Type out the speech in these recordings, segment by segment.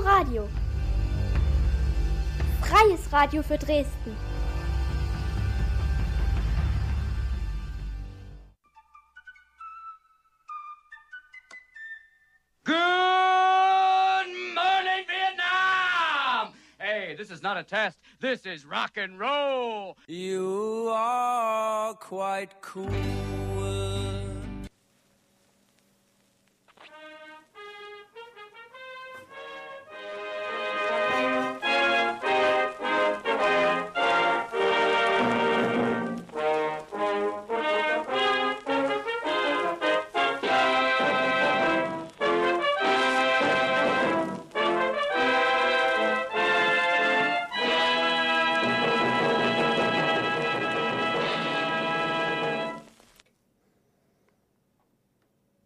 Radio. Freies Radio für Dresden. Good morning, Vietnam! Hey, this is not a test. This is rock and roll. You are quite cool.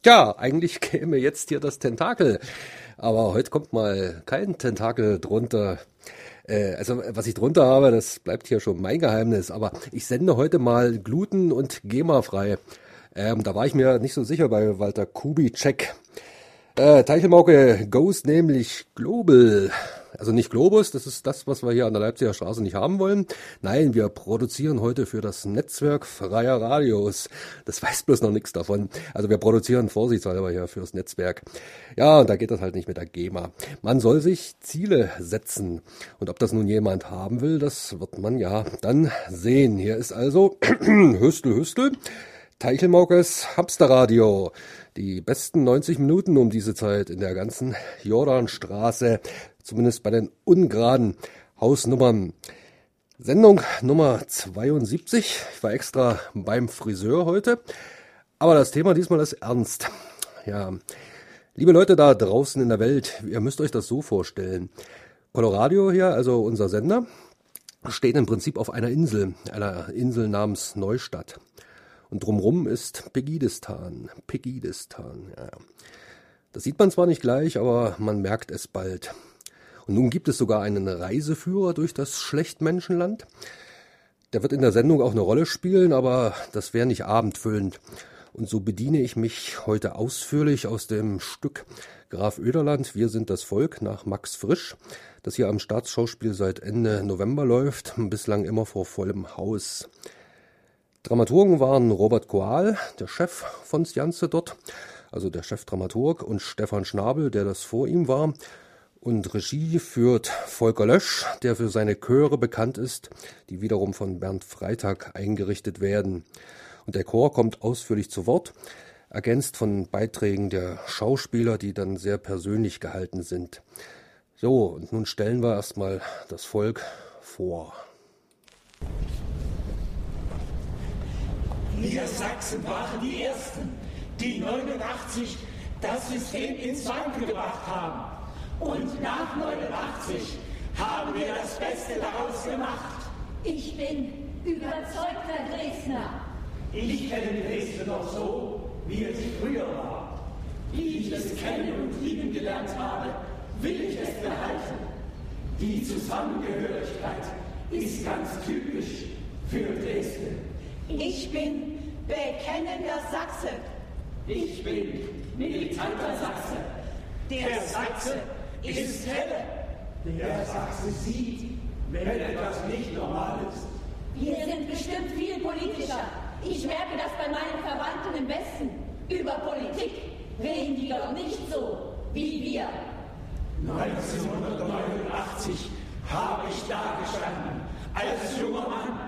Tja, eigentlich käme jetzt hier das Tentakel. Aber heute kommt mal kein Tentakel drunter. Äh, also was ich drunter habe, das bleibt hier schon mein Geheimnis. Aber ich sende heute mal gluten- und GEMA-frei. Ähm, da war ich mir nicht so sicher bei Walter Kubitschek. Äh, Teichelmauke goes nämlich global. Also nicht Globus, das ist das, was wir hier an der Leipziger Straße nicht haben wollen. Nein, wir produzieren heute für das Netzwerk freier Radios. Das weiß bloß noch nichts davon. Also wir produzieren vorsichtshalber hier fürs Netzwerk. Ja, und da geht das halt nicht mit der GEMA. Man soll sich Ziele setzen. Und ob das nun jemand haben will, das wird man ja dann sehen. Hier ist also Hüstel, Hüstel. Teichelmaukes Hamsterradio. Die besten 90 Minuten um diese Zeit in der ganzen Jordanstraße, zumindest bei den ungeraden Hausnummern. Sendung Nummer 72. Ich war extra beim Friseur heute. Aber das Thema diesmal ist ernst. Ja, liebe Leute da draußen in der Welt, ihr müsst euch das so vorstellen. Colorado hier, also unser Sender, steht im Prinzip auf einer Insel, einer Insel namens Neustadt. Und drumrum ist Pegidistan. Pegidistan, ja. Das sieht man zwar nicht gleich, aber man merkt es bald. Nun gibt es sogar einen Reiseführer durch das Schlechtmenschenland. Der wird in der Sendung auch eine Rolle spielen, aber das wäre nicht abendfüllend. Und so bediene ich mich heute ausführlich aus dem Stück Graf Oederland, Wir sind das Volk nach Max Frisch, das hier am Staatsschauspiel seit Ende November läuft, bislang immer vor vollem Haus. Dramaturgen waren Robert Koal, der Chef von Sjanze dort, also der Chefdramaturg, und Stefan Schnabel, der das vor ihm war. Und Regie führt Volker Lösch, der für seine Chöre bekannt ist, die wiederum von Bernd Freitag eingerichtet werden. Und der Chor kommt ausführlich zu Wort, ergänzt von Beiträgen der Schauspieler, die dann sehr persönlich gehalten sind. So, und nun stellen wir erstmal das Volk vor. Wir Sachsen waren die Ersten, die 89 das System ins Wanken gebracht haben. Und nach 89 haben wir das Beste daraus gemacht. Ich bin überzeugter Dresdner. Ich kenne Dresden noch so, wie es früher war. Wie ich es kennen und lieben gelernt habe, will ich es behalten. Die Zusammengehörigkeit ist ganz typisch für Dresden. Ich bin bekennender Sachse. Ich bin militanter Sachse. Der, Sachse ist helle. Der Sachse sieht, wenn etwas nicht normal ist. Wir sind bestimmt viel politischer. Ich merke das bei meinen Verwandten im Westen. Über Politik reden die doch nicht so wie wir. 1989 habe ich da gestanden als junger Mann.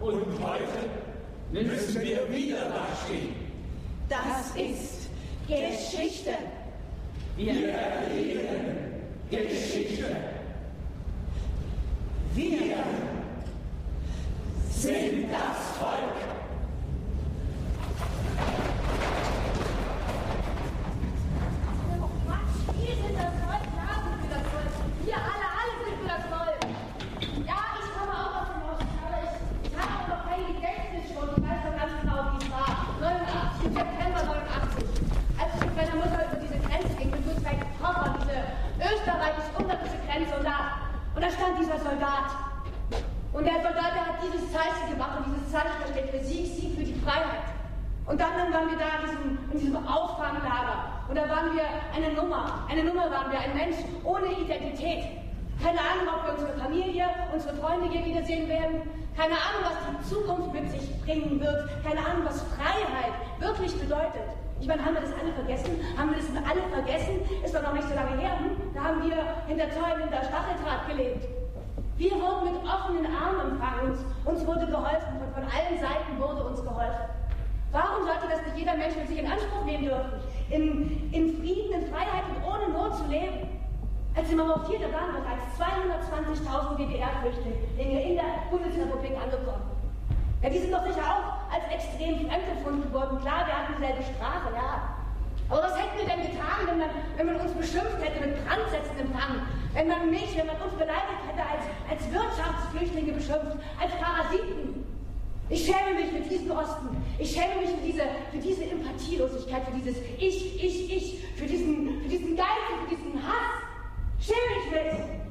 Und heute müssen wir wieder dastehen. Das ist Geschichte. Wir erleben Geschichte. Wir sind das Volk. Wir sind das Volk, ja, sind wir das Volk. Wir alle, alle sind wir das Volk. Ja, ich komme auch aus dem Osten, aber ich, ich habe auch noch kein Gedächtnis schon. Ich weiß noch ganz genau, wie es war. 89, im September 89. Als ich mit meiner Mutter über diese Grenze ging, mit Ludwig Pommern, diese österreichisch-ungarische Grenze, und da, und da stand dieser Soldat. Und der Soldat, der hat dieses Zeichen gemacht, und dieses Zeichen da steht für Sieg, Sieg für die Freiheit. Und dann, dann waren wir da in diesem, in diesem Auffanglager. Und da waren wir eine Nummer. Eine Nummer waren wir, ein Mensch ohne Identität. Keine Ahnung, ob wir unsere Familie, unsere Freunde hier wiedersehen werden. Keine Ahnung, was die Zukunft mit sich bringen wird. Keine Ahnung, was Freiheit wirklich bedeutet. Ich meine, haben wir das alle vergessen? Haben wir das alle vergessen? Ist doch noch nicht so lange her. Hm? Da haben hinter Zäunen, hinter Stacheldraht gelebt. Wir wurden mit offenen Armen empfangen. Uns, wurde geholfen. Von, von allen Seiten wurde uns geholfen. Warum sollte das nicht jeder Mensch mit sich in Anspruch nehmen dürfen? In, in Frieden, in Freiheit und ohne Not zu leben? Als Mauer 4, da waren bereits 220.000 DDR-Flüchtlinge in der Bundesrepublik angekommen. Ja, die sind doch sicher auch als extrem fremdgefunden worden. Klar, wir hatten dieselbe Sprache, ja. Aber was hätten wir denn getan, wenn man, wenn man uns beschimpft hätte mit Brandsätzen empfangen? Wenn man mich, wenn man uns beleidigt hätte, als, als Wirtschaftsflüchtlinge beschimpft, als Parasiten? Ich schäme mich für diesen Osten. Ich schäme mich für diese, für diese Empathielosigkeit, für dieses Ich, Ich, Ich, für diesen, für diesen Geist, für diesen Hass. Schäme ich mich.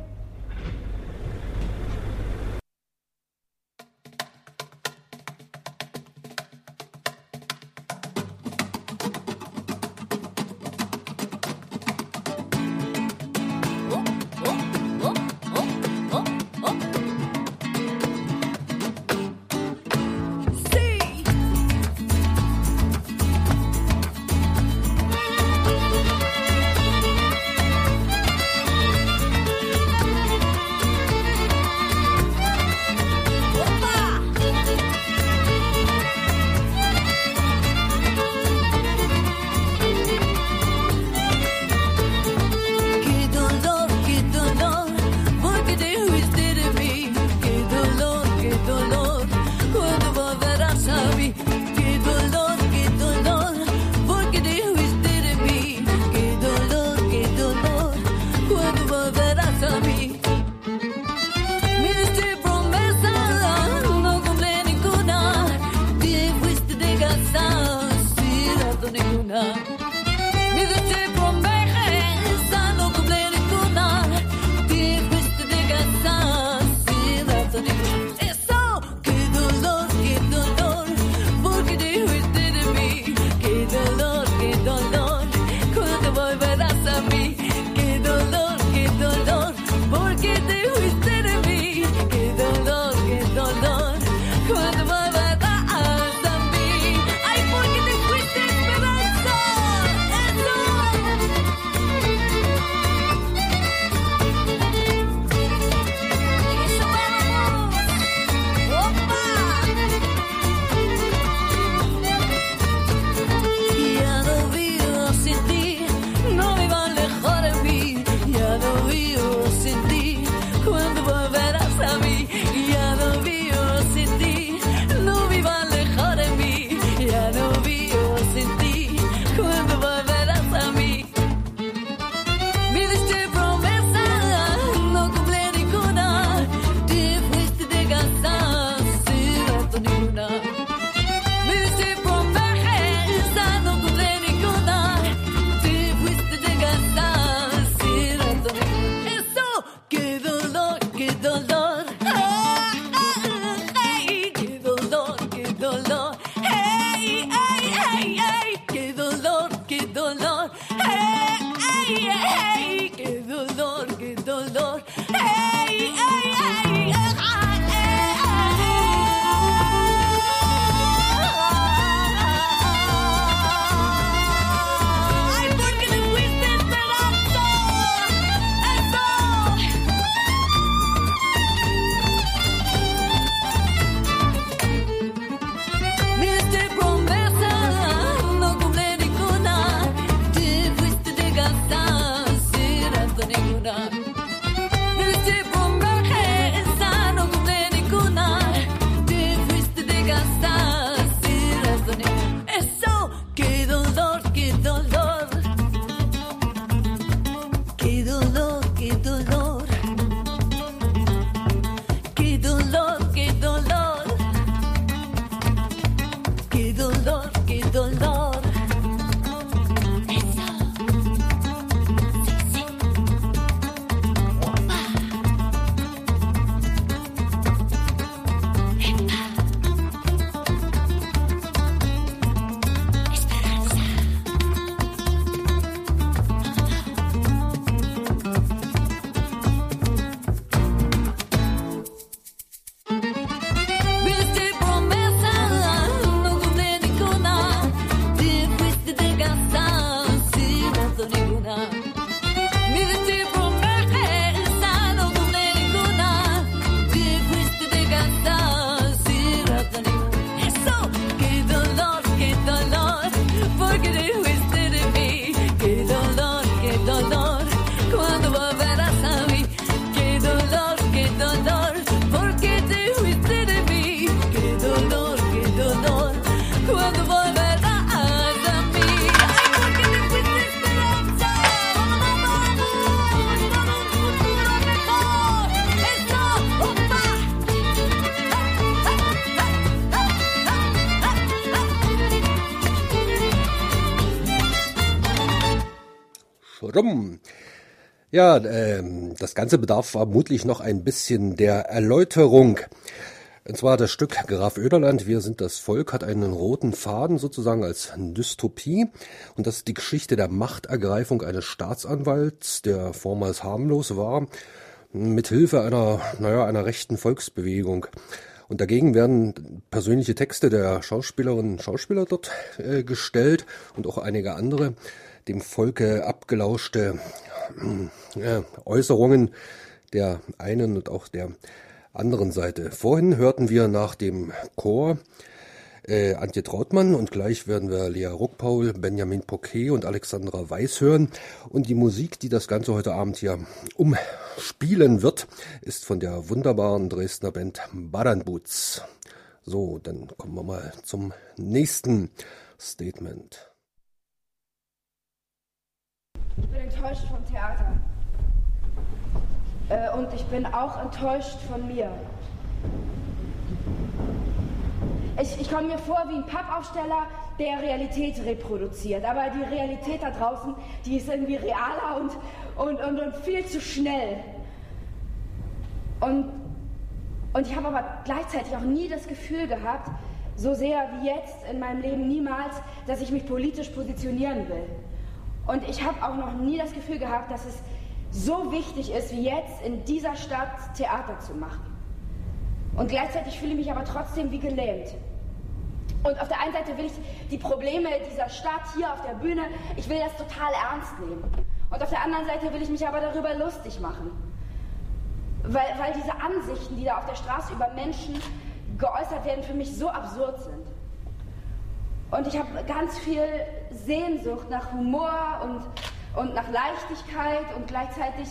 Ja, ähm, das Ganze bedarf vermutlich noch ein bisschen der Erläuterung. Und zwar das Stück Graf Oederland, Wir sind das Volk, hat einen roten Faden sozusagen als Dystopie. Und das ist die Geschichte der Machtergreifung eines Staatsanwalts, der vormals harmlos war, mit Hilfe einer, naja, einer rechten Volksbewegung. Und dagegen werden persönliche Texte der Schauspielerinnen und Schauspieler dort äh, gestellt und auch einige andere dem Volke abgelauschte Äußerungen der einen und auch der anderen Seite. Vorhin hörten wir nach dem Chor äh, Antje Trautmann und gleich werden wir Lea Ruckpaul, Benjamin Poquet und Alexandra Weiß hören. Und die Musik, die das Ganze heute Abend hier umspielen wird, ist von der wunderbaren Dresdner Band Badanboots. So, dann kommen wir mal zum nächsten Statement. Ich bin enttäuscht vom Theater. Äh, und ich bin auch enttäuscht von mir. Ich, ich komme mir vor wie ein Pappaufsteller, der Realität reproduziert. Aber die Realität da draußen, die ist irgendwie realer und, und, und, und viel zu schnell. Und, und ich habe aber gleichzeitig auch nie das Gefühl gehabt, so sehr wie jetzt in meinem Leben niemals, dass ich mich politisch positionieren will. Und ich habe auch noch nie das Gefühl gehabt, dass es so wichtig ist, wie jetzt in dieser Stadt Theater zu machen. Und gleichzeitig fühle ich mich aber trotzdem wie gelähmt. Und auf der einen Seite will ich die Probleme dieser Stadt hier auf der Bühne, ich will das total ernst nehmen. Und auf der anderen Seite will ich mich aber darüber lustig machen. Weil, weil diese Ansichten, die da auf der Straße über Menschen geäußert werden, für mich so absurd sind. Und ich habe ganz viel Sehnsucht nach Humor und, und nach Leichtigkeit und gleichzeitig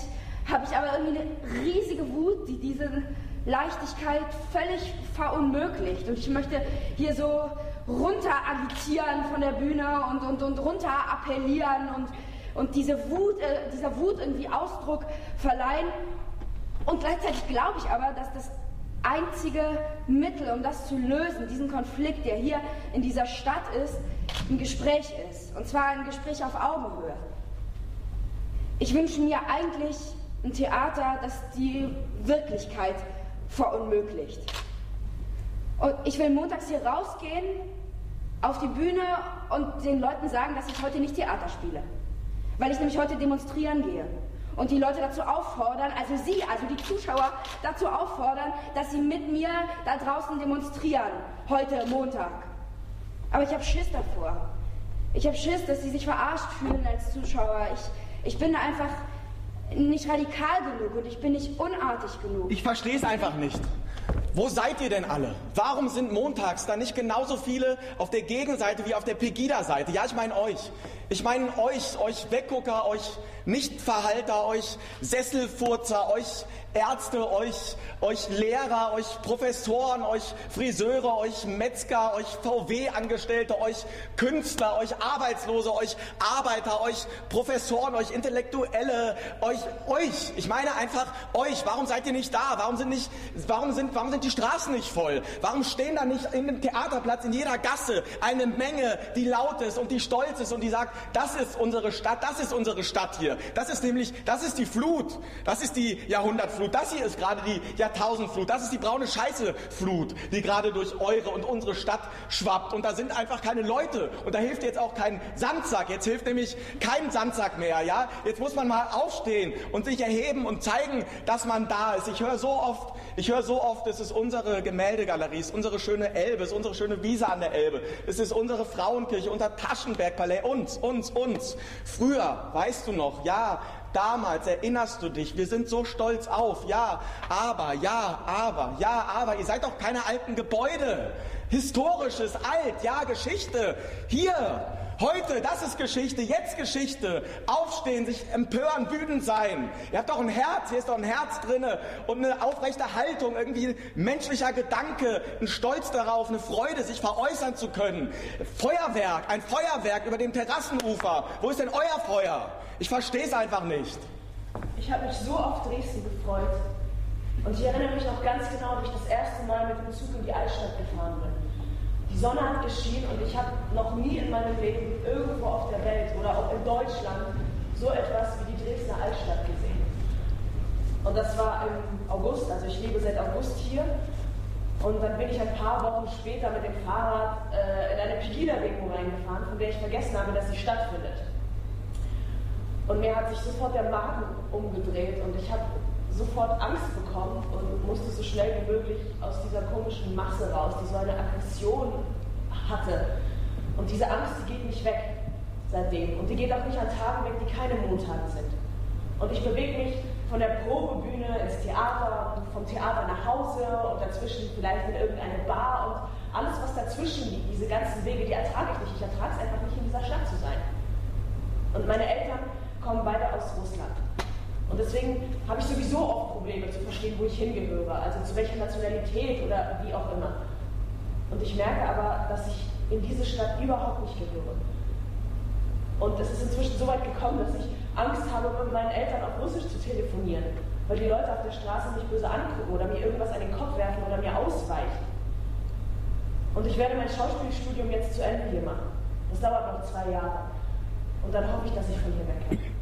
habe ich aber irgendwie eine riesige Wut, die diese Leichtigkeit völlig verunmöglicht. Und ich möchte hier so runter agitieren von der Bühne und, und, und runter appellieren und, und diese Wut, äh, dieser Wut irgendwie Ausdruck verleihen. Und gleichzeitig glaube ich aber, dass das einzige Mittel, um das zu lösen, diesen Konflikt, der hier in dieser Stadt ist, ein Gespräch ist. Und zwar ein Gespräch auf Augenhöhe. Ich wünsche mir eigentlich ein Theater, das die Wirklichkeit verunmöglicht. Und ich will montags hier rausgehen, auf die Bühne und den Leuten sagen, dass ich heute nicht Theater spiele. Weil ich nämlich heute demonstrieren gehe und die Leute dazu auffordern, also Sie, also die Zuschauer dazu auffordern, dass sie mit mir da draußen demonstrieren, heute Montag. Aber ich habe Schiss davor. Ich habe Schiss, dass sie sich verarscht fühlen als Zuschauer. Ich, ich bin einfach nicht radikal genug und ich bin nicht unartig genug. Ich verstehe es einfach nicht. Wo seid ihr denn alle? Warum sind montags da nicht genauso viele auf der Gegenseite wie auf der Pegida-Seite? Ja, ich meine euch. Ich meine euch, euch Weggucker, euch Nichtverhalter, euch Sesselfurzer, euch Ärzte, euch, euch Lehrer, euch Professoren, euch Friseure, euch Metzger, euch VW-Angestellte, euch Künstler, euch Arbeitslose, euch Arbeiter, euch Professoren, euch Intellektuelle, euch, euch. Ich meine einfach euch. Warum seid ihr nicht da? Warum sind nicht, warum sind, warum sind die Straßen nicht voll? Warum stehen da nicht in dem Theaterplatz in jeder Gasse eine Menge, die laut ist und die stolz ist und die sagt, das ist unsere Stadt, das ist unsere Stadt hier. Das ist nämlich, das ist die Flut. Das ist die Jahrhundertflut. Flut. Das hier ist gerade die Jahrtausendflut. Das ist die braune Scheiße-Flut, die gerade durch eure und unsere Stadt schwappt. Und da sind einfach keine Leute. Und da hilft jetzt auch kein Sandsack. Jetzt hilft nämlich kein Sandsack mehr. Ja, jetzt muss man mal aufstehen und sich erheben und zeigen, dass man da ist. Ich höre so oft, ich höre so oft, es ist unsere Gemäldegalerie, es ist unsere schöne Elbe, es ist unsere schöne Wiese an der Elbe, es ist unsere Frauenkirche, unser Taschenbergpalais, uns, uns, uns. Früher, weißt du noch, ja, Damals erinnerst du dich, wir sind so stolz auf. Ja, aber, ja, aber, ja, aber. Ihr seid doch keine alten Gebäude. Historisches, alt, ja, Geschichte. Hier, heute, das ist Geschichte, jetzt Geschichte. Aufstehen, sich empören, wütend sein. Ihr habt doch ein Herz, hier ist doch ein Herz drinne und eine aufrechte Haltung, irgendwie menschlicher Gedanke, ein Stolz darauf, eine Freude, sich veräußern zu können. Feuerwerk, ein Feuerwerk über dem Terrassenufer. Wo ist denn euer Feuer? Ich verstehe es einfach nicht. Ich habe mich so auf Dresden gefreut. Und ich erinnere mich noch ganz genau, wie ich das erste Mal mit dem Zug in die Altstadt gefahren bin. Die Sonne hat geschienen und ich habe noch nie in meinem Leben irgendwo auf der Welt oder auch in Deutschland so etwas wie die Dresdner Altstadt gesehen. Und das war im August, also ich lebe seit August hier. Und dann bin ich ein paar Wochen später mit dem Fahrrad äh, in eine Pegida-Demo reingefahren, von der ich vergessen habe, dass sie stattfindet. Und mir hat sich sofort der Magen umgedreht und ich habe sofort Angst bekommen und musste so schnell wie möglich aus dieser komischen Masse raus, die so eine Aggression hatte. Und diese Angst, die geht nicht weg seitdem. Und die geht auch nicht an Tagen weg, die keine Montage sind. Und ich bewege mich von der Probebühne ins Theater vom Theater nach Hause und dazwischen vielleicht in irgendeine Bar und alles, was dazwischen liegt, diese ganzen Wege, die ertrage ich nicht. Ich ertrage es einfach nicht, in dieser Stadt zu sein. Und meine Eltern kommen beide aus Russland. Und deswegen habe ich sowieso oft Probleme zu verstehen, wo ich hingehöre, also zu welcher Nationalität oder wie auch immer. Und ich merke aber, dass ich in diese Stadt überhaupt nicht gehöre. Und es ist inzwischen so weit gekommen, dass ich Angst habe, mit meinen Eltern auf Russisch zu telefonieren, weil die Leute auf der Straße mich böse angucken oder mir irgendwas an den Kopf werfen oder mir ausweichen. Und ich werde mein Schauspielstudium jetzt zu Ende hier machen. Das dauert noch zwei Jahre. Und dann hoffe ich, dass ich von hier wegkomme. Lie,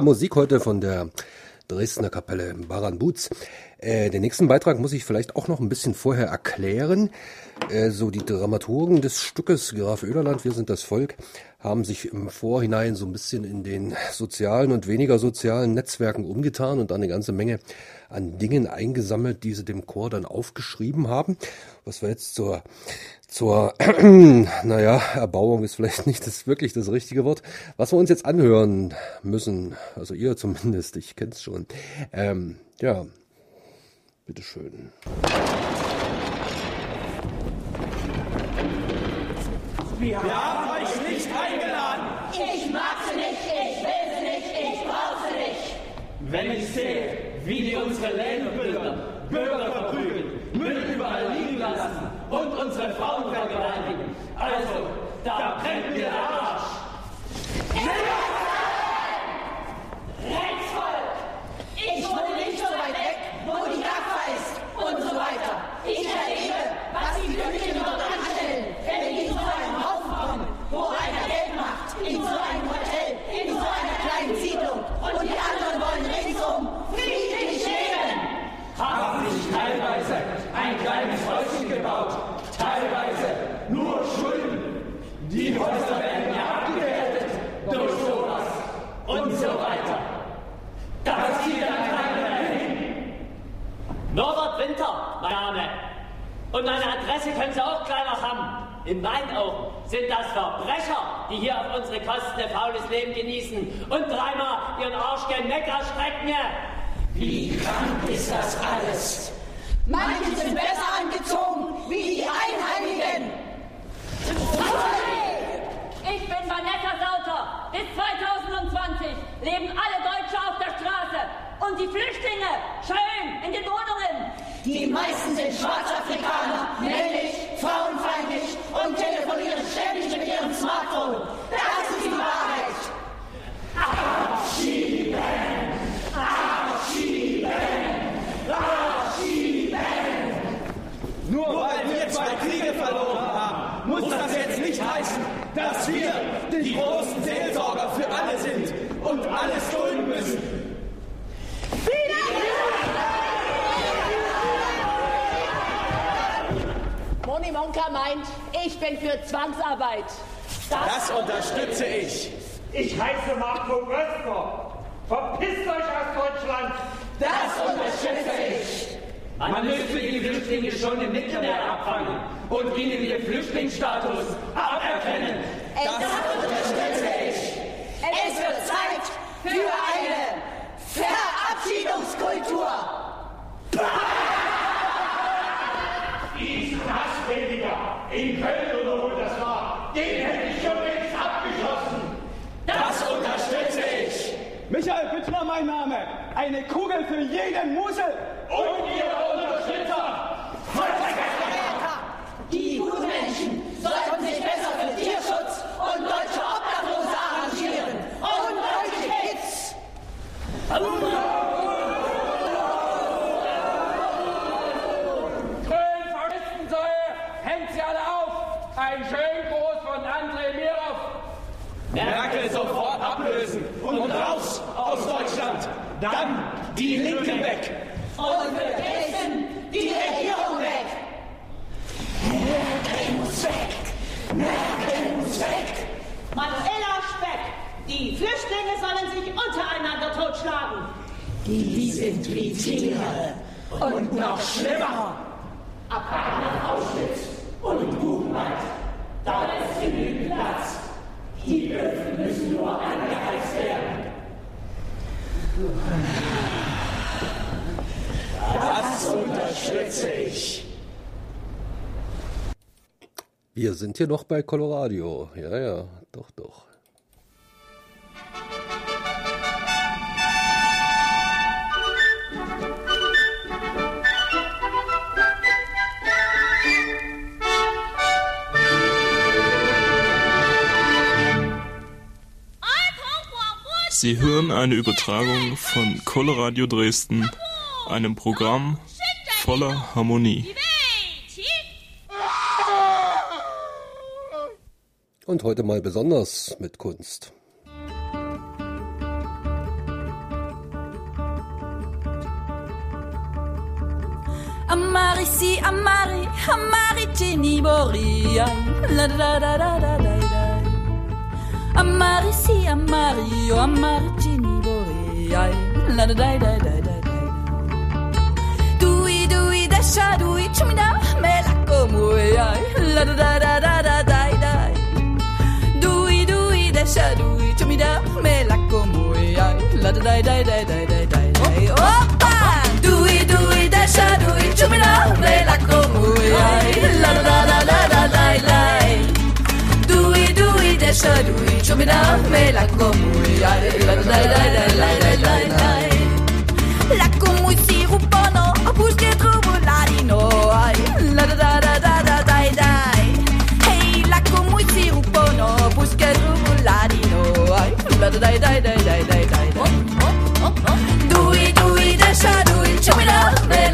Musik heute von der Dresdner Kapelle Baran Boots. Äh, den nächsten Beitrag muss ich vielleicht auch noch ein bisschen vorher erklären. Äh, so die Dramaturgen des Stückes Graf Oederland, wir sind das Volk, haben sich im Vorhinein so ein bisschen in den sozialen und weniger sozialen Netzwerken umgetan und eine ganze Menge an Dingen eingesammelt, die sie dem Chor dann aufgeschrieben haben. Was wir jetzt zur zur, naja, Erbauung ist vielleicht nicht das wirklich das richtige Wort. Was wir uns jetzt anhören müssen, also ihr zumindest, ich kenn's schon. Ähm, ja, bitteschön. Wir haben euch nicht eingeladen. Ich mag sie nicht, ich will sie nicht, ich brauche sie nicht. Wenn ich sehe, wie die unsere plündern, Bürger verprügeln, Müll überall liegen lassen und unsere Frauen vergewaltigen, also, da brennt mir der Arsch. Rechtsvolk! Für eine Verabschiedungskultur. Diesen Hassprediger in Köln oder wo das war, den hätte ich schon längst abgeschossen! Das unterstütze ich. Michael Bittner, mein Name. Eine Kugel für jeden Musel. Und ihre Unterstützer! Die guten Menschen sollten sich besser für Tierschutz und deutsche Obdachlose arrangieren. Und deutsche Kids. Köln Faschistensäue! Hängt sie alle auf! Ein schön Gruß von André Mirov! Merkel sofort ablösen und raus aus Deutschland. Dann die Linken weg. Und für Dresden die Regierung weg. Merkel muss weg. Merkel muss weg. Marcella Speck, die Flüchtlinge sollen sich untereinander totschlagen. Die sind wie Tiere. Und noch schlimmer. Ab nach Auschwitz und Buchenwald. Da ist genügend Platz. Die Öfen müssen nur werden. Das unterstütze ich. Wir sind hier noch bei Colorado. Ja, ja, doch, doch. Sie hören eine Übertragung von Coloradio Dresden, einem Programm voller Harmonie. Und heute mal besonders mit Kunst. Amari si amari, amari ti mi la da da da da. Amare si, amare io, amare Gini vorrei. La da dai dai dai dai dai. Dui dui dasha dui chumina me la como ai. La da da da da da dai dai. Dui dui dasha dui chumina me la como ai. La da dai dai dai dai dai dai. Opa! Dui dui dasha dui chumina me la dui da sha dui chumina me la como la da da da da da da da da. La como si rupano busque troubo ladino la da da da da da da da. Hey, la como si rupano busque troubo ladino la da da da da da da da. Dui dui da sha dui chumina me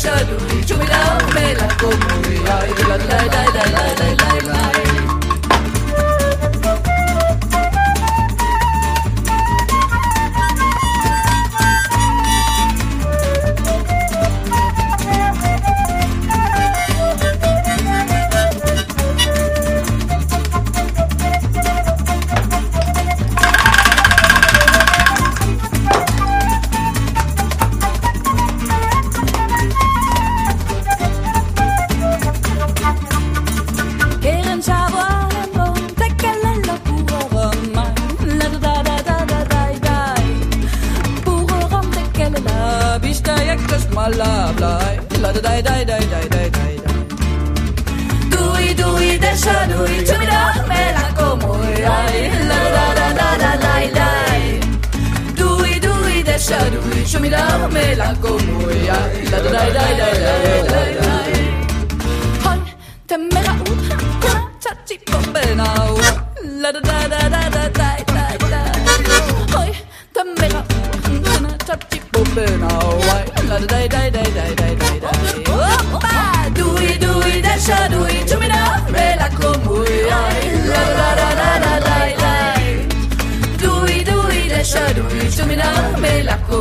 shadow, chumilao me la como, lại, la lại, la la la la. Mala bla la da da da da da da da Dui dui de sha dui chumira me la como ay la da da da da da da Dui dui de sha dui chumira me la como ay la da da da da da da melako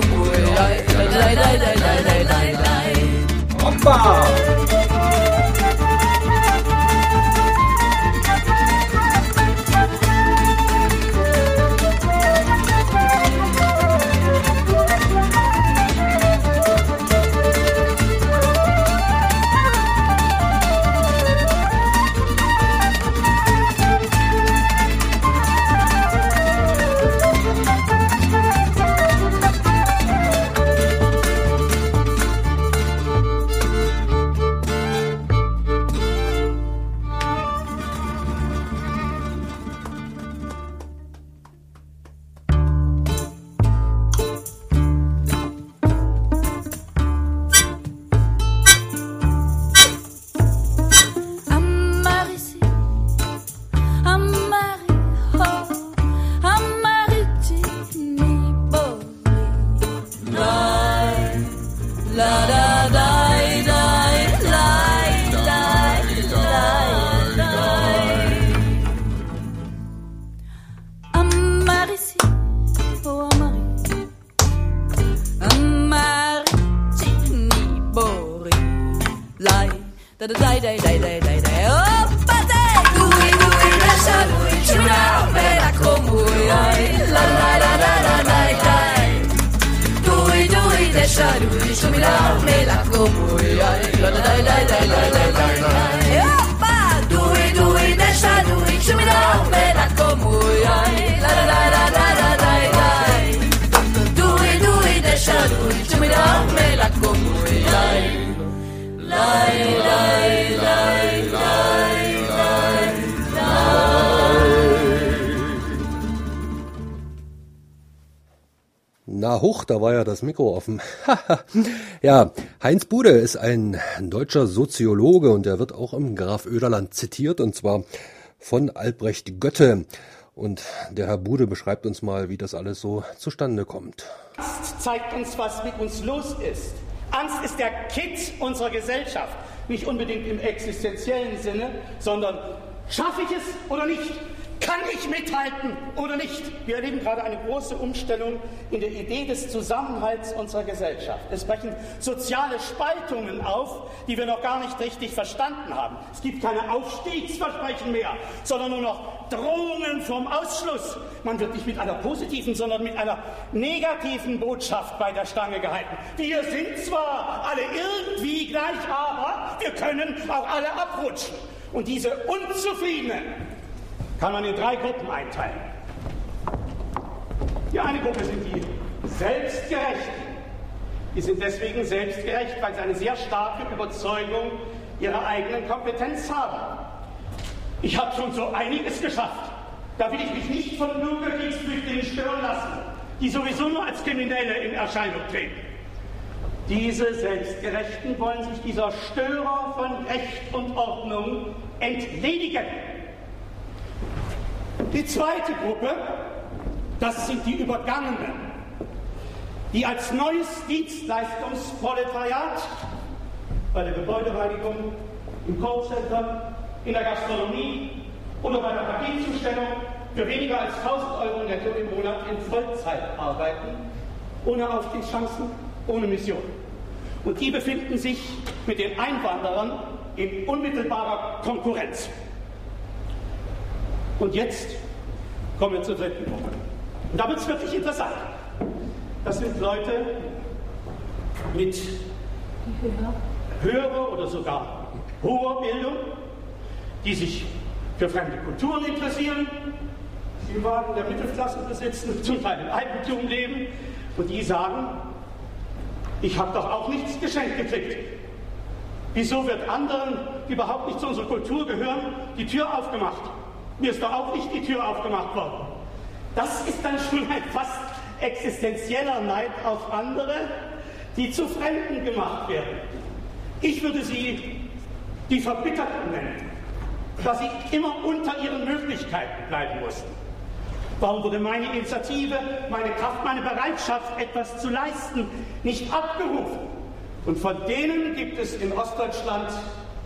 dai dai dai dai dai dai Opate! Lui lui lascia La la la la la La la la la la la la Na hoch, da war ja das Mikro offen. ja, Heinz Bude ist ein deutscher Soziologe und er wird auch im Graf Oederland zitiert und zwar von Albrecht Götte. Und der Herr Bude beschreibt uns mal, wie das alles so zustande kommt. zeigt uns, was mit uns los ist. Angst ist der Kitt unserer Gesellschaft. Nicht unbedingt im existenziellen Sinne, sondern schaffe ich es oder nicht? Kann ich mithalten oder nicht? Wir erleben gerade eine große Umstellung in der Idee des Zusammenhalts unserer Gesellschaft. Es brechen soziale Spaltungen auf, die wir noch gar nicht richtig verstanden haben. Es gibt keine Aufstiegsversprechen mehr, sondern nur noch Drohungen vom Ausschluss. Man wird nicht mit einer positiven, sondern mit einer negativen Botschaft bei der Stange gehalten. Wir sind zwar alle irgendwie gleich, aber wir können auch alle abrutschen. Und diese Unzufriedenen, kann man in drei Gruppen einteilen. Die eine Gruppe sind die Selbstgerechten. Die sind deswegen selbstgerecht, weil sie eine sehr starke Überzeugung ihrer eigenen Kompetenz haben. Ich habe schon so einiges geschafft. Da will ich mich nicht von Bürgerkriegsflüchtlingen stören lassen, die sowieso nur als Kriminelle in Erscheinung treten. Diese Selbstgerechten wollen sich dieser Störer von Recht und Ordnung entledigen. Die zweite Gruppe, das sind die Übergangenen, die als neues Dienstleistungsproletariat bei der Gebäudereinigung, im Callcenter, in der Gastronomie oder bei der Paketzustellung für weniger als 1000 Euro netto im Monat in Vollzeit arbeiten, ohne Aufstiegschancen, ohne Mission. Und die befinden sich mit den Einwanderern in unmittelbarer Konkurrenz. Und jetzt kommen wir zur dritten Gruppe. Und da wird es wirklich interessant. Das sind Leute mit höherer oder sogar hoher Bildung, die sich für fremde Kulturen interessieren, die im Wagen der Mittelklasse besitzen, zum Teil im Eigentum leben und die sagen, ich habe doch auch nichts geschenkt gekriegt. Wieso wird anderen, die überhaupt nicht zu unserer Kultur gehören, die Tür aufgemacht? Mir ist doch auch nicht die Tür aufgemacht worden. Das ist dann schon ein fast existenzieller Neid auf andere, die zu Fremden gemacht werden. Ich würde sie die Verbitterten nennen, dass sie immer unter ihren Möglichkeiten bleiben mussten. Warum wurde meine Initiative, meine Kraft, meine Bereitschaft, etwas zu leisten, nicht abgerufen? Und von denen gibt es in Ostdeutschland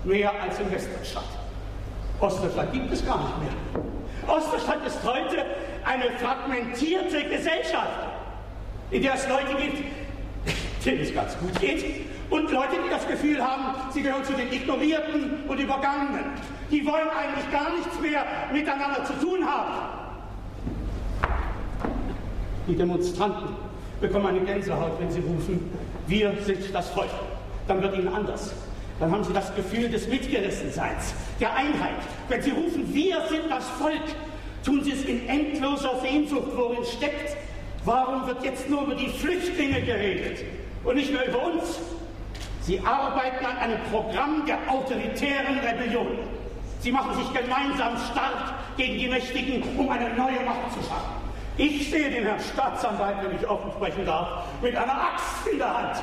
mehr als in Westdeutschland. Ostdeutschland gibt es gar nicht mehr. Ostdeutschland ist heute eine fragmentierte Gesellschaft, in der es Leute gibt, denen es ganz gut geht, und Leute, die das Gefühl haben, sie gehören zu den Ignorierten und Übergangenen. Die wollen eigentlich gar nichts mehr miteinander zu tun haben. Die Demonstranten bekommen eine Gänsehaut, wenn sie rufen, wir sind das Volk. Dann wird ihnen anders. Dann haben sie das Gefühl des Mitgerissenseins, der Einheit. Wenn sie rufen, wir sind das Volk, tun sie es in endloser Sehnsucht, worin steckt. Warum wird jetzt nur über die Flüchtlinge geredet und nicht mehr über uns? Sie arbeiten an einem Programm der autoritären Rebellion. Sie machen sich gemeinsam stark gegen die Mächtigen, um eine neue Macht zu schaffen. Ich sehe den Herrn Staatsanwalt, wenn ich offen sprechen darf, mit einer Axt in der Hand.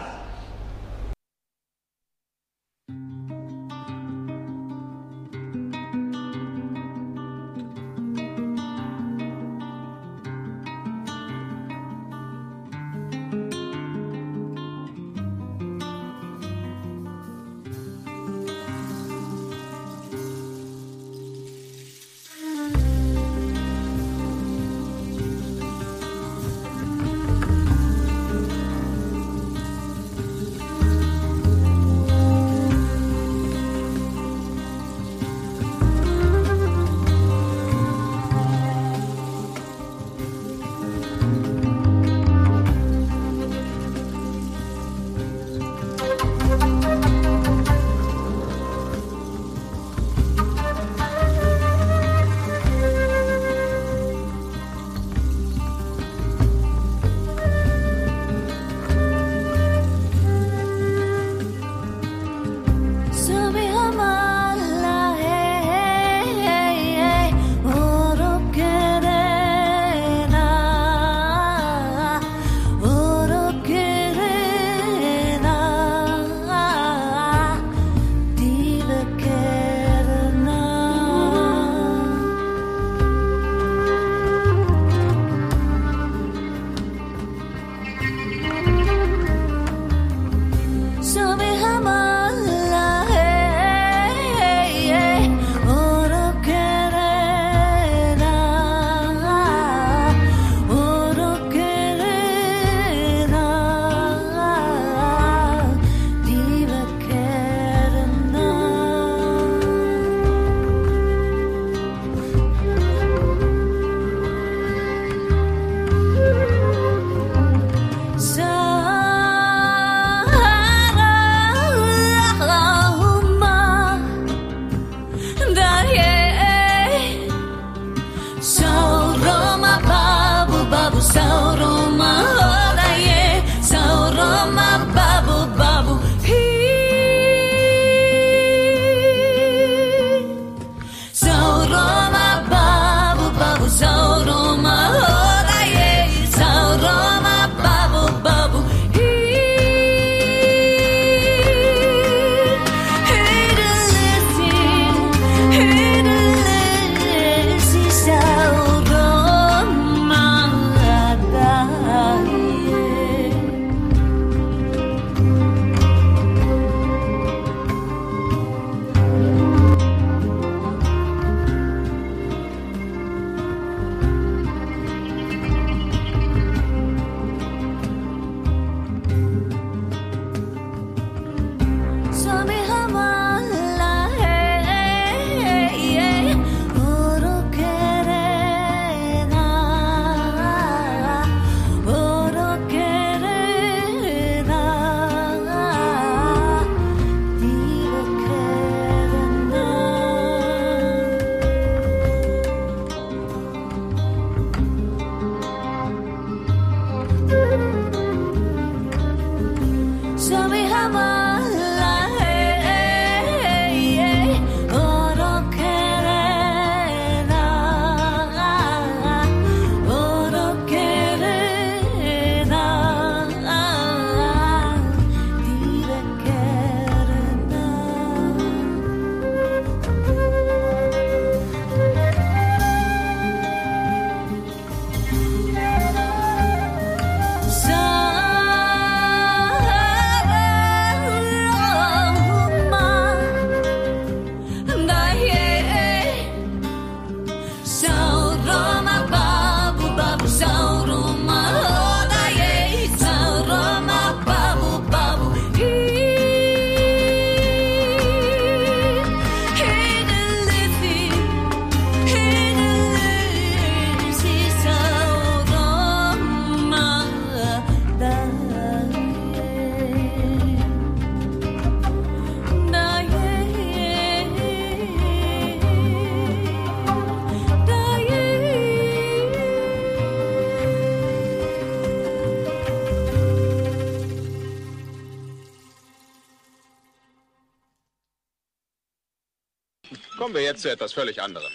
Jetzt zu etwas völlig anderem.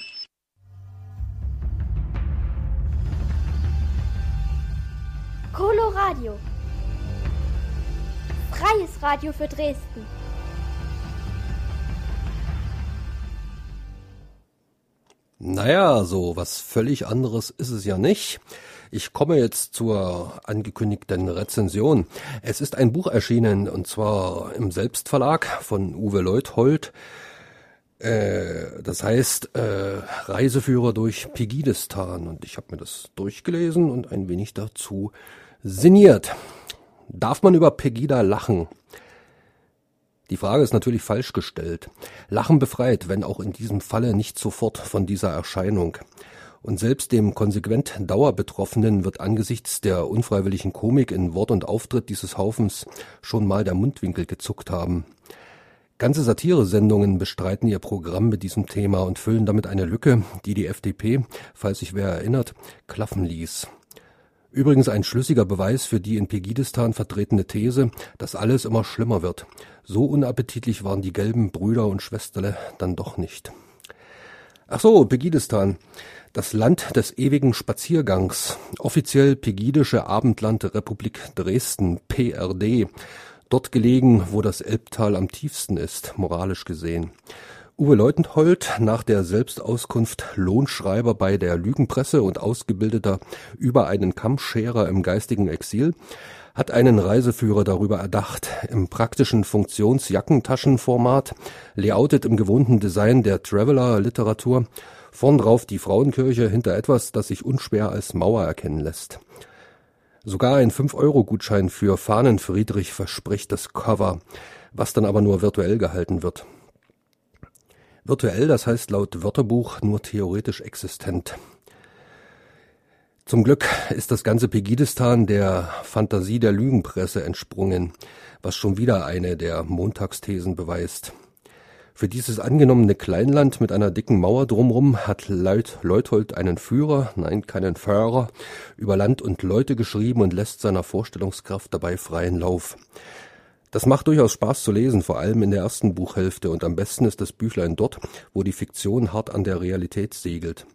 Coloradio. Freies Radio für Dresden. Naja, so was völlig anderes ist es ja nicht. Ich komme jetzt zur angekündigten Rezension. Es ist ein Buch erschienen, und zwar im Selbstverlag von Uwe Leuthold. Äh, das heißt äh, Reiseführer durch Pegidistan. Und ich habe mir das durchgelesen und ein wenig dazu sinniert. Darf man über Pegida lachen? Die Frage ist natürlich falsch gestellt. Lachen befreit, wenn auch in diesem Falle nicht sofort von dieser Erscheinung. Und selbst dem konsequent Dauerbetroffenen wird angesichts der unfreiwilligen Komik in Wort und Auftritt dieses Haufens schon mal der Mundwinkel gezuckt haben. Ganze Satiresendungen bestreiten ihr Programm mit diesem Thema und füllen damit eine Lücke, die die FDP, falls sich wer erinnert, klaffen ließ. Übrigens ein schlüssiger Beweis für die in Pegidistan vertretene These, dass alles immer schlimmer wird. So unappetitlich waren die gelben Brüder und Schwesterle dann doch nicht. Ach so, Pegidistan. Das Land des ewigen Spaziergangs, offiziell Pegidische Abendlandrepublik Dresden, PRD, dort gelegen, wo das Elbtal am tiefsten ist, moralisch gesehen. Uwe Leutenhold, nach der Selbstauskunft Lohnschreiber bei der Lügenpresse und ausgebildeter über einen Kammscherer im geistigen Exil, hat einen Reiseführer darüber erdacht, im praktischen Funktionsjackentaschenformat, layoutet im gewohnten Design der Traveler-Literatur Vorn drauf die Frauenkirche hinter etwas, das sich unschwer als Mauer erkennen lässt. Sogar ein 5-Euro-Gutschein für Fahnenfriedrich verspricht das Cover, was dann aber nur virtuell gehalten wird. Virtuell, das heißt laut Wörterbuch nur theoretisch existent. Zum Glück ist das ganze Pegidistan der Fantasie der Lügenpresse entsprungen, was schon wieder eine der Montagsthesen beweist. Für dieses angenommene Kleinland mit einer dicken Mauer drumrum hat Leut Leuthold einen Führer, nein, keinen Führer, über Land und Leute geschrieben und lässt seiner Vorstellungskraft dabei freien Lauf. Das macht durchaus Spaß zu lesen, vor allem in der ersten Buchhälfte und am besten ist das Büchlein dort, wo die Fiktion hart an der Realität segelt.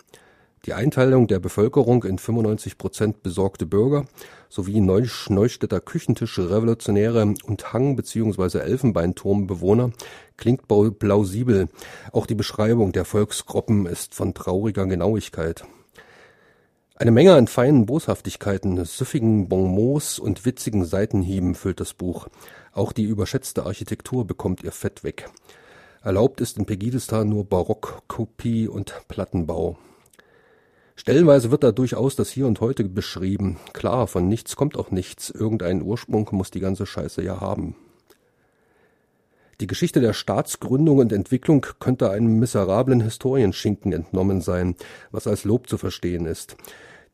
Die Einteilung der Bevölkerung in 95 Prozent besorgte Bürger sowie Neustädter Küchentische Revolutionäre und Hang- bzw. Elfenbeinturmbewohner klingt plausibel. Auch die Beschreibung der Volksgruppen ist von trauriger Genauigkeit. Eine Menge an feinen Boshaftigkeiten, süffigen Bonmots und witzigen Seitenhieben füllt das Buch. Auch die überschätzte Architektur bekommt ihr Fett weg. Erlaubt ist in Pegidistan nur Barockkopie und Plattenbau. Stellenweise wird da durchaus das Hier und Heute beschrieben. Klar, von nichts kommt auch nichts. Irgendeinen Ursprung muss die ganze Scheiße ja haben. Die Geschichte der Staatsgründung und Entwicklung könnte einem miserablen Historienschinken entnommen sein, was als Lob zu verstehen ist.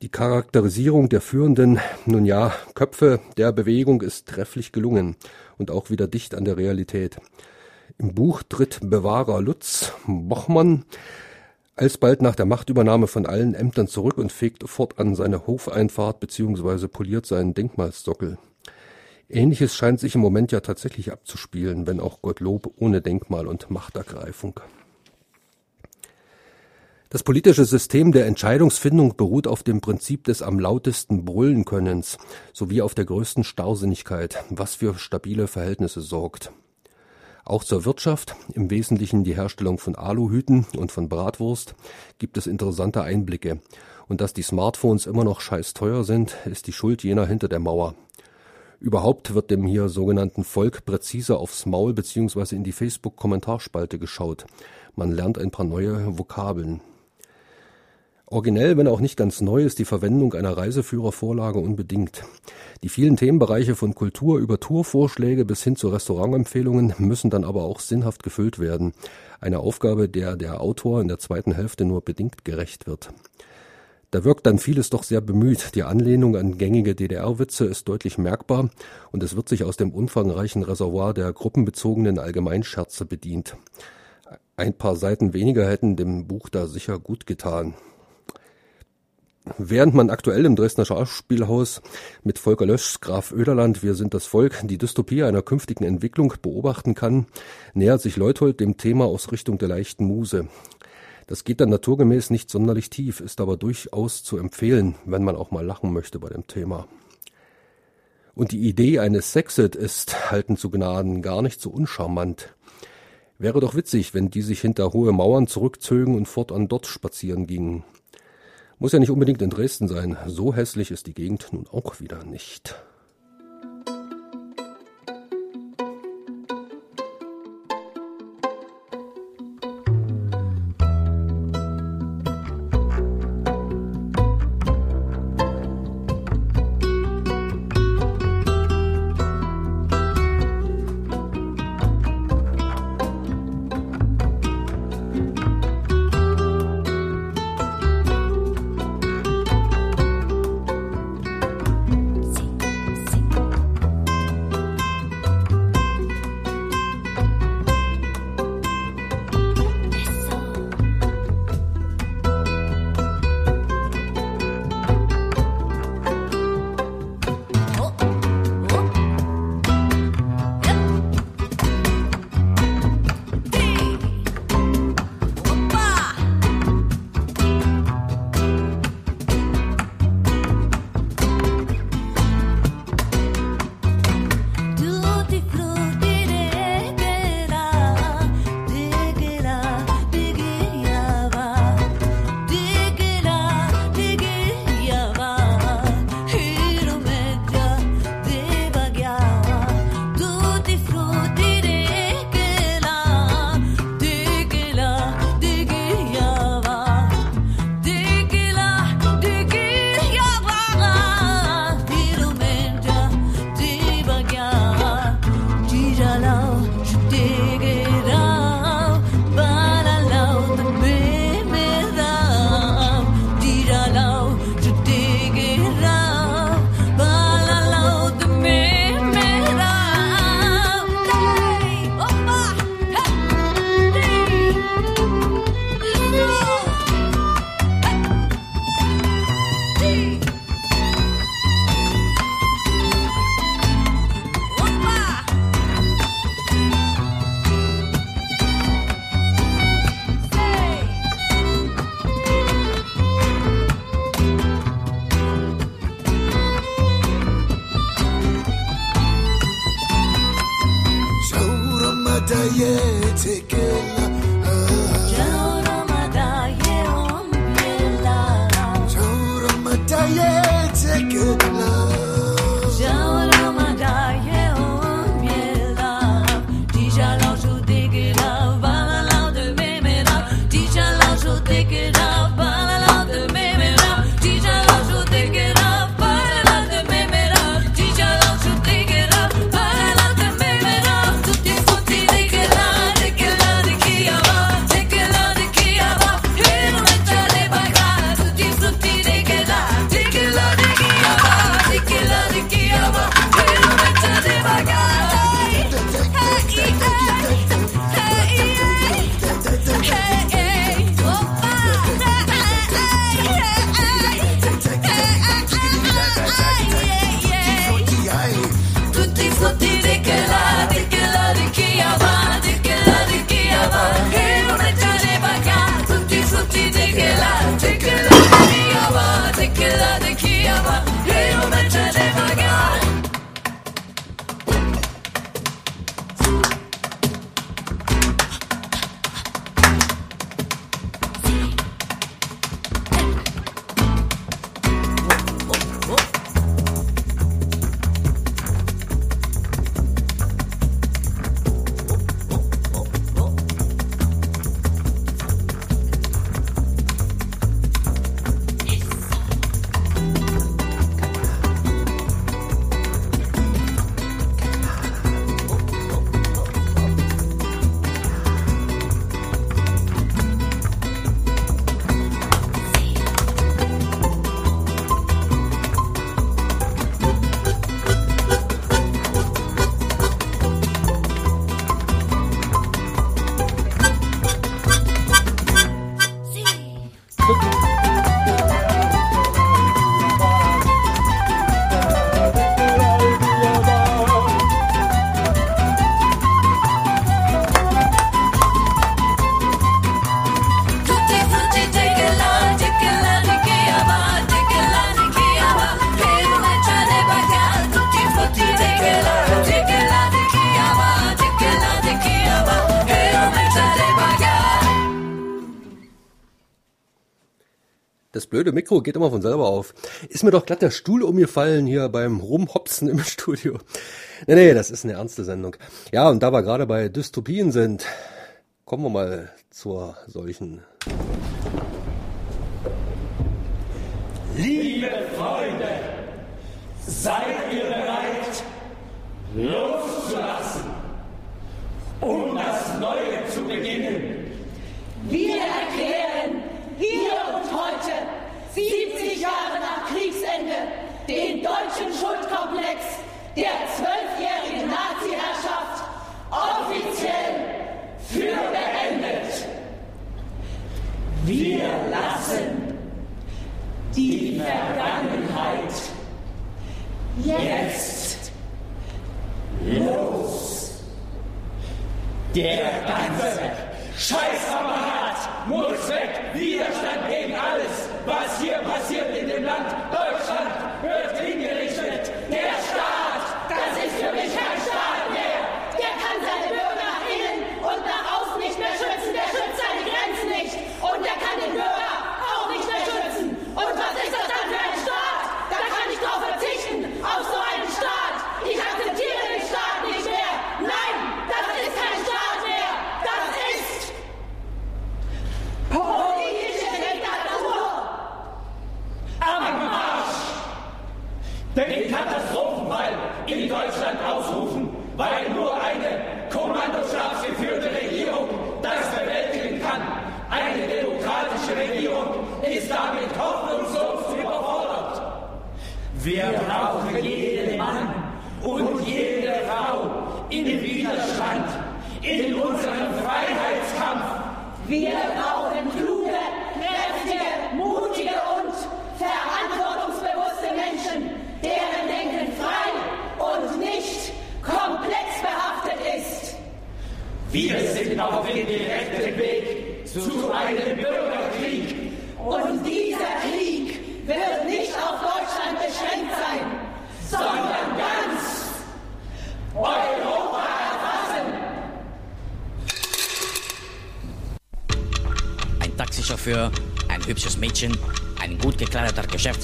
Die Charakterisierung der führenden, nun ja, Köpfe der Bewegung ist trefflich gelungen und auch wieder dicht an der Realität. Im Buch tritt Bewahrer Lutz Bochmann alsbald nach der Machtübernahme von allen Ämtern zurück und fegt fortan seine Hofeinfahrt bzw. poliert seinen Denkmalsockel. Ähnliches scheint sich im Moment ja tatsächlich abzuspielen, wenn auch Gottlob ohne Denkmal und Machtergreifung. Das politische System der Entscheidungsfindung beruht auf dem Prinzip des am lautesten brüllen Könnens sowie auf der größten Starrsinnigkeit, was für stabile Verhältnisse sorgt. Auch zur Wirtschaft, im Wesentlichen die Herstellung von Aluhüten und von Bratwurst, gibt es interessante Einblicke. Und dass die Smartphones immer noch scheiß teuer sind, ist die Schuld jener hinter der Mauer. Überhaupt wird dem hier sogenannten Volk präzise aufs Maul bzw. in die Facebook-Kommentarspalte geschaut. Man lernt ein paar neue Vokabeln. Originell, wenn auch nicht ganz neu, ist die Verwendung einer Reiseführervorlage unbedingt. Die vielen Themenbereiche von Kultur über Tourvorschläge bis hin zu Restaurantempfehlungen müssen dann aber auch sinnhaft gefüllt werden. Eine Aufgabe, der der Autor in der zweiten Hälfte nur bedingt gerecht wird. Da wirkt dann vieles doch sehr bemüht. Die Anlehnung an gängige DDR-Witze ist deutlich merkbar und es wird sich aus dem umfangreichen Reservoir der gruppenbezogenen Allgemeinscherze bedient. Ein paar Seiten weniger hätten dem Buch da sicher gut getan. Während man aktuell im Dresdner Schauspielhaus mit Volker Löschs Graf Oederland Wir sind das Volk die Dystopie einer künftigen Entwicklung beobachten kann, nähert sich Leuthold dem Thema aus Richtung der leichten Muse. Das geht dann naturgemäß nicht sonderlich tief, ist aber durchaus zu empfehlen, wenn man auch mal lachen möchte bei dem Thema. Und die Idee eines Sexit ist, halten zu Gnaden, gar nicht so uncharmant. Wäre doch witzig, wenn die sich hinter hohe Mauern zurückzögen und fortan dort spazieren gingen. Muss ja nicht unbedingt in Dresden sein, so hässlich ist die Gegend nun auch wieder nicht. dayetekeli blöde Mikro geht immer von selber auf. Ist mir doch glatt der Stuhl umgefallen hier beim Rumhopsen im Studio. Nee, nee, das ist eine ernste Sendung. Ja, und da wir gerade bei Dystopien sind, kommen wir mal zur solchen. Liebe Freunde, seid ihr bereit, loszulassen, um das Neue zu beginnen? Wir erklären hier und heute, 70 Jahre nach Kriegsende, den deutschen Schuldkomplex der zwölfjährigen Nazi-Herrschaft offiziell für beendet. Wir lassen die Vergangenheit jetzt los. Der ganze Scheißapparat muss weg. Widerstand gegen alles, was hier passiert in dem Land. Deutschland wird hingerichtet. Der Staat,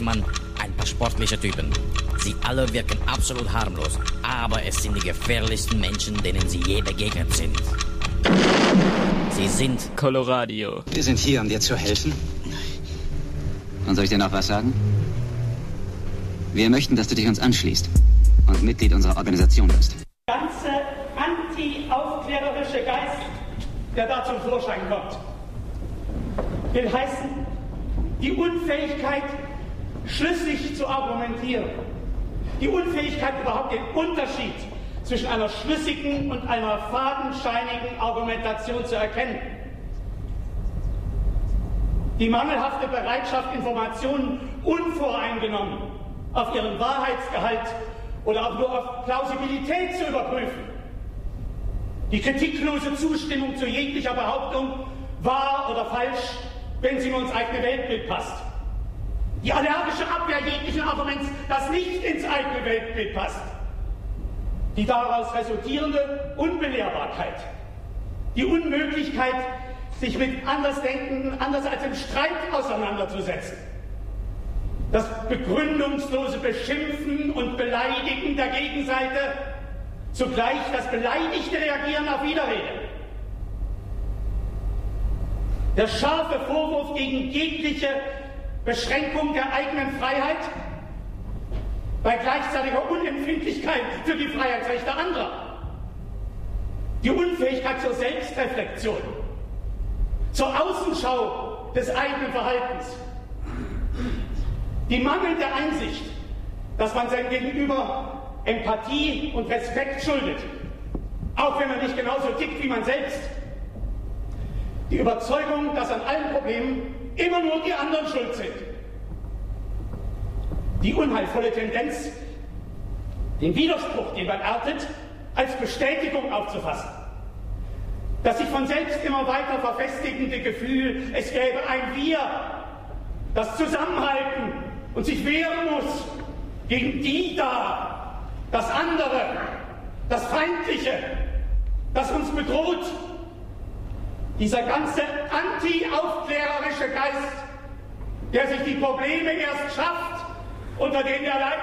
Geschäftsmann, ein paar sportliche Typen. Sie alle wirken absolut harmlos, aber es sind die gefährlichsten Menschen, denen sie je begegnet sind. Sie sind Coloradio. Wir sind hier, um dir zu helfen. Und soll ich dir noch was sagen? Wir möchten, dass du dich uns anschließt und Mitglied unserer Organisation bist. Der ganze anti-aufklärerische Geist, der da zum Vorschein kommt, will heißen, die Unfähigkeit, schlüssig argumentieren. Die Unfähigkeit, überhaupt den Unterschied zwischen einer schlüssigen und einer fadenscheinigen Argumentation zu erkennen. Die mangelhafte Bereitschaft, Informationen unvoreingenommen auf ihren Wahrheitsgehalt oder auch nur auf Plausibilität zu überprüfen. Die kritiklose Zustimmung zu jeglicher Behauptung, wahr oder falsch, wenn sie nur ins eigene Weltbild passt. Die allergische Abwehr jeglichen Arguments, das nicht ins eigene Weltbild passt. Die daraus resultierende Unbelehrbarkeit. Die Unmöglichkeit, sich mit Andersdenkenden anders als im Streit auseinanderzusetzen. Das begründungslose Beschimpfen und Beleidigen der Gegenseite, zugleich das beleidigte Reagieren auf Widerrede. Der scharfe Vorwurf gegen jegliche Beschränkung der eigenen Freiheit bei gleichzeitiger Unempfindlichkeit für die Freiheitsrechte anderer. Die Unfähigkeit zur Selbstreflexion, zur Außenschau des eigenen Verhaltens. Die mangelnde Einsicht, dass man sein Gegenüber Empathie und Respekt schuldet, auch wenn man nicht genauso tickt wie man selbst. Die Überzeugung, dass an allen Problemen immer nur die anderen schuld sind. Die unheilvolle Tendenz, den Widerspruch, den man erntet, als Bestätigung aufzufassen. Das sich von selbst immer weiter verfestigende Gefühl, es gäbe ein Wir, das zusammenhalten und sich wehren muss gegen die da, das andere, das Feindliche, das uns bedroht. Dieser ganze anti-aufklärerische Geist der sich die Probleme erst schafft, unter denen er leidet.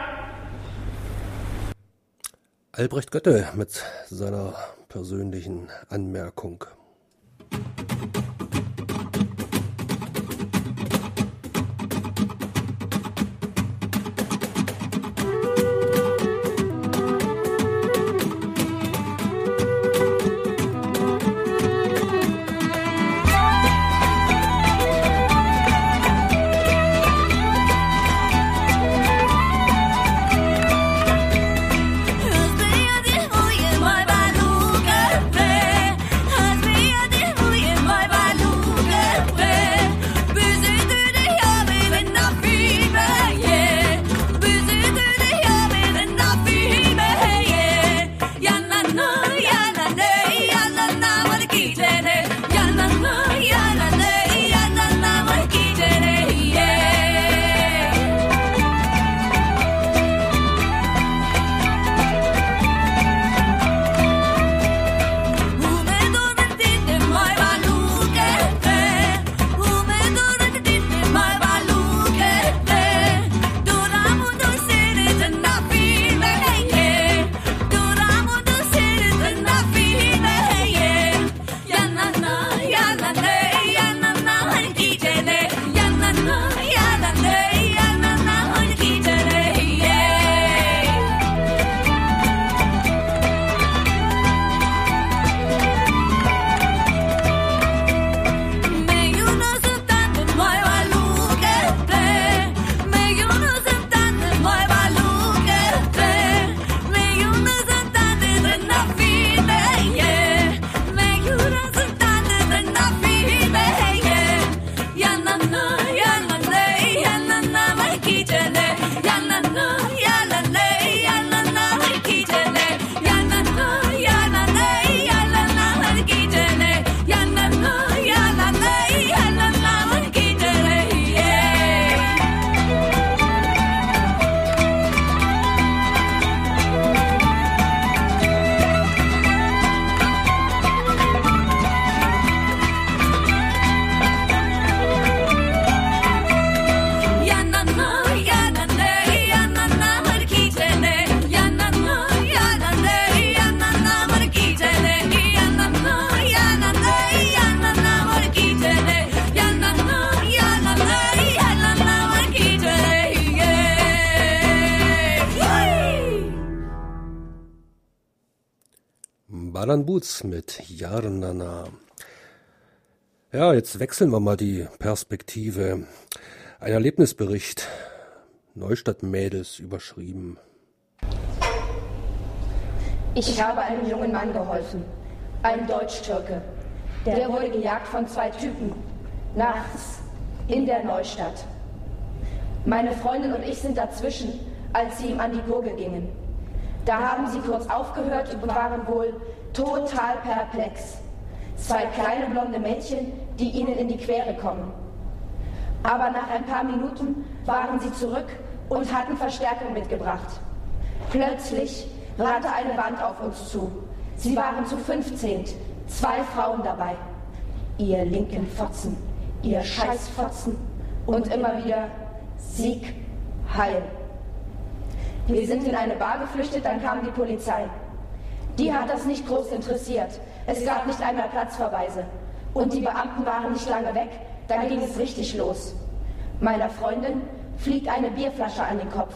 Albrecht Götte mit seiner persönlichen Anmerkung. Alan Boots mit Jarnana. Ja, jetzt wechseln wir mal die Perspektive. Ein Erlebnisbericht. Neustadt-Mädels überschrieben. Ich habe einem jungen Mann geholfen. Ein Deutsch-Türke. Der wurde gejagt von zwei Typen. Nachts. In der Neustadt. Meine Freundin und ich sind dazwischen, als sie ihm an die Gurgel gingen. Da haben sie kurz aufgehört und waren wohl total perplex. Zwei kleine blonde Mädchen, die ihnen in die Quere kommen. Aber nach ein paar Minuten waren sie zurück und hatten Verstärkung mitgebracht. Plötzlich rannte eine Wand auf uns zu. Sie waren zu 15, zwei Frauen dabei. Ihr linken Fotzen, ihr Scheißfotzen und immer wieder Sieg, Heil. Wir sind in eine Bar geflüchtet, dann kam die Polizei. Die hat das nicht groß interessiert. Es gab nicht einmal Platzverweise. Und die Beamten waren nicht lange weg, dann ging es richtig los. Meiner Freundin fliegt eine Bierflasche an den Kopf.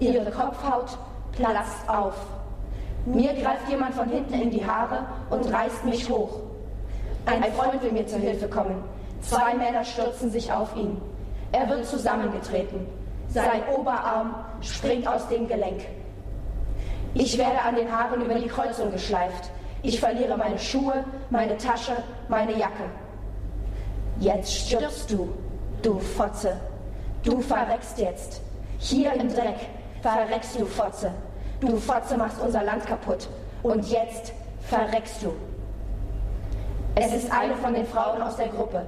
Ihre Kopfhaut platzt auf. Mir greift jemand von hinten in die Haare und reißt mich hoch. Ein Freund will mir zur Hilfe kommen. Zwei Männer stürzen sich auf ihn. Er wird zusammengetreten. Sein Oberarm springt aus dem Gelenk. Ich werde an den Haaren über die Kreuzung geschleift. Ich verliere meine Schuhe, meine Tasche, meine Jacke. Jetzt stirbst du, du Fotze. Du verreckst jetzt. Hier im Dreck verreckst du, Fotze. Du Fotze machst unser Land kaputt. Und jetzt verreckst du. Es ist eine von den Frauen aus der Gruppe.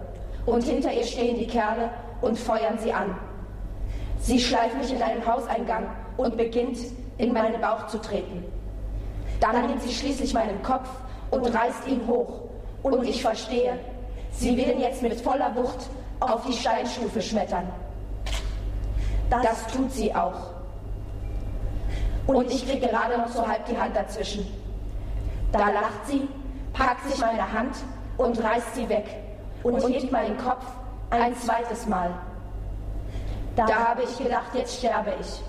Und hinter ihr stehen die Kerle und feuern sie an. Sie schleift mich in einen Hauseingang und beginnt, in meinen Bauch zu treten. Dann nimmt sie schließlich meinen Kopf und reißt ihn hoch. Und ich verstehe, sie will jetzt mit voller Wucht auf die Steinstufe schmettern. Das tut sie auch. Und ich kriege gerade noch so halb die Hand dazwischen. Da lacht sie, packt sich meine Hand und reißt sie weg und hebt meinen Kopf ein zweites Mal. Da habe ich gedacht, jetzt sterbe ich.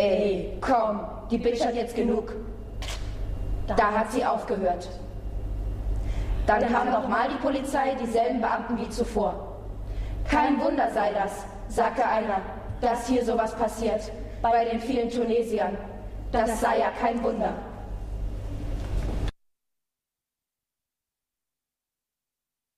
Ey, komm, die Bitch hat jetzt genug. Da hat sie aufgehört. Dann kam nochmal die Polizei, dieselben Beamten wie zuvor. Kein Wunder sei das, sagte einer, dass hier sowas passiert, bei den vielen Tunesiern. Das sei ja kein Wunder.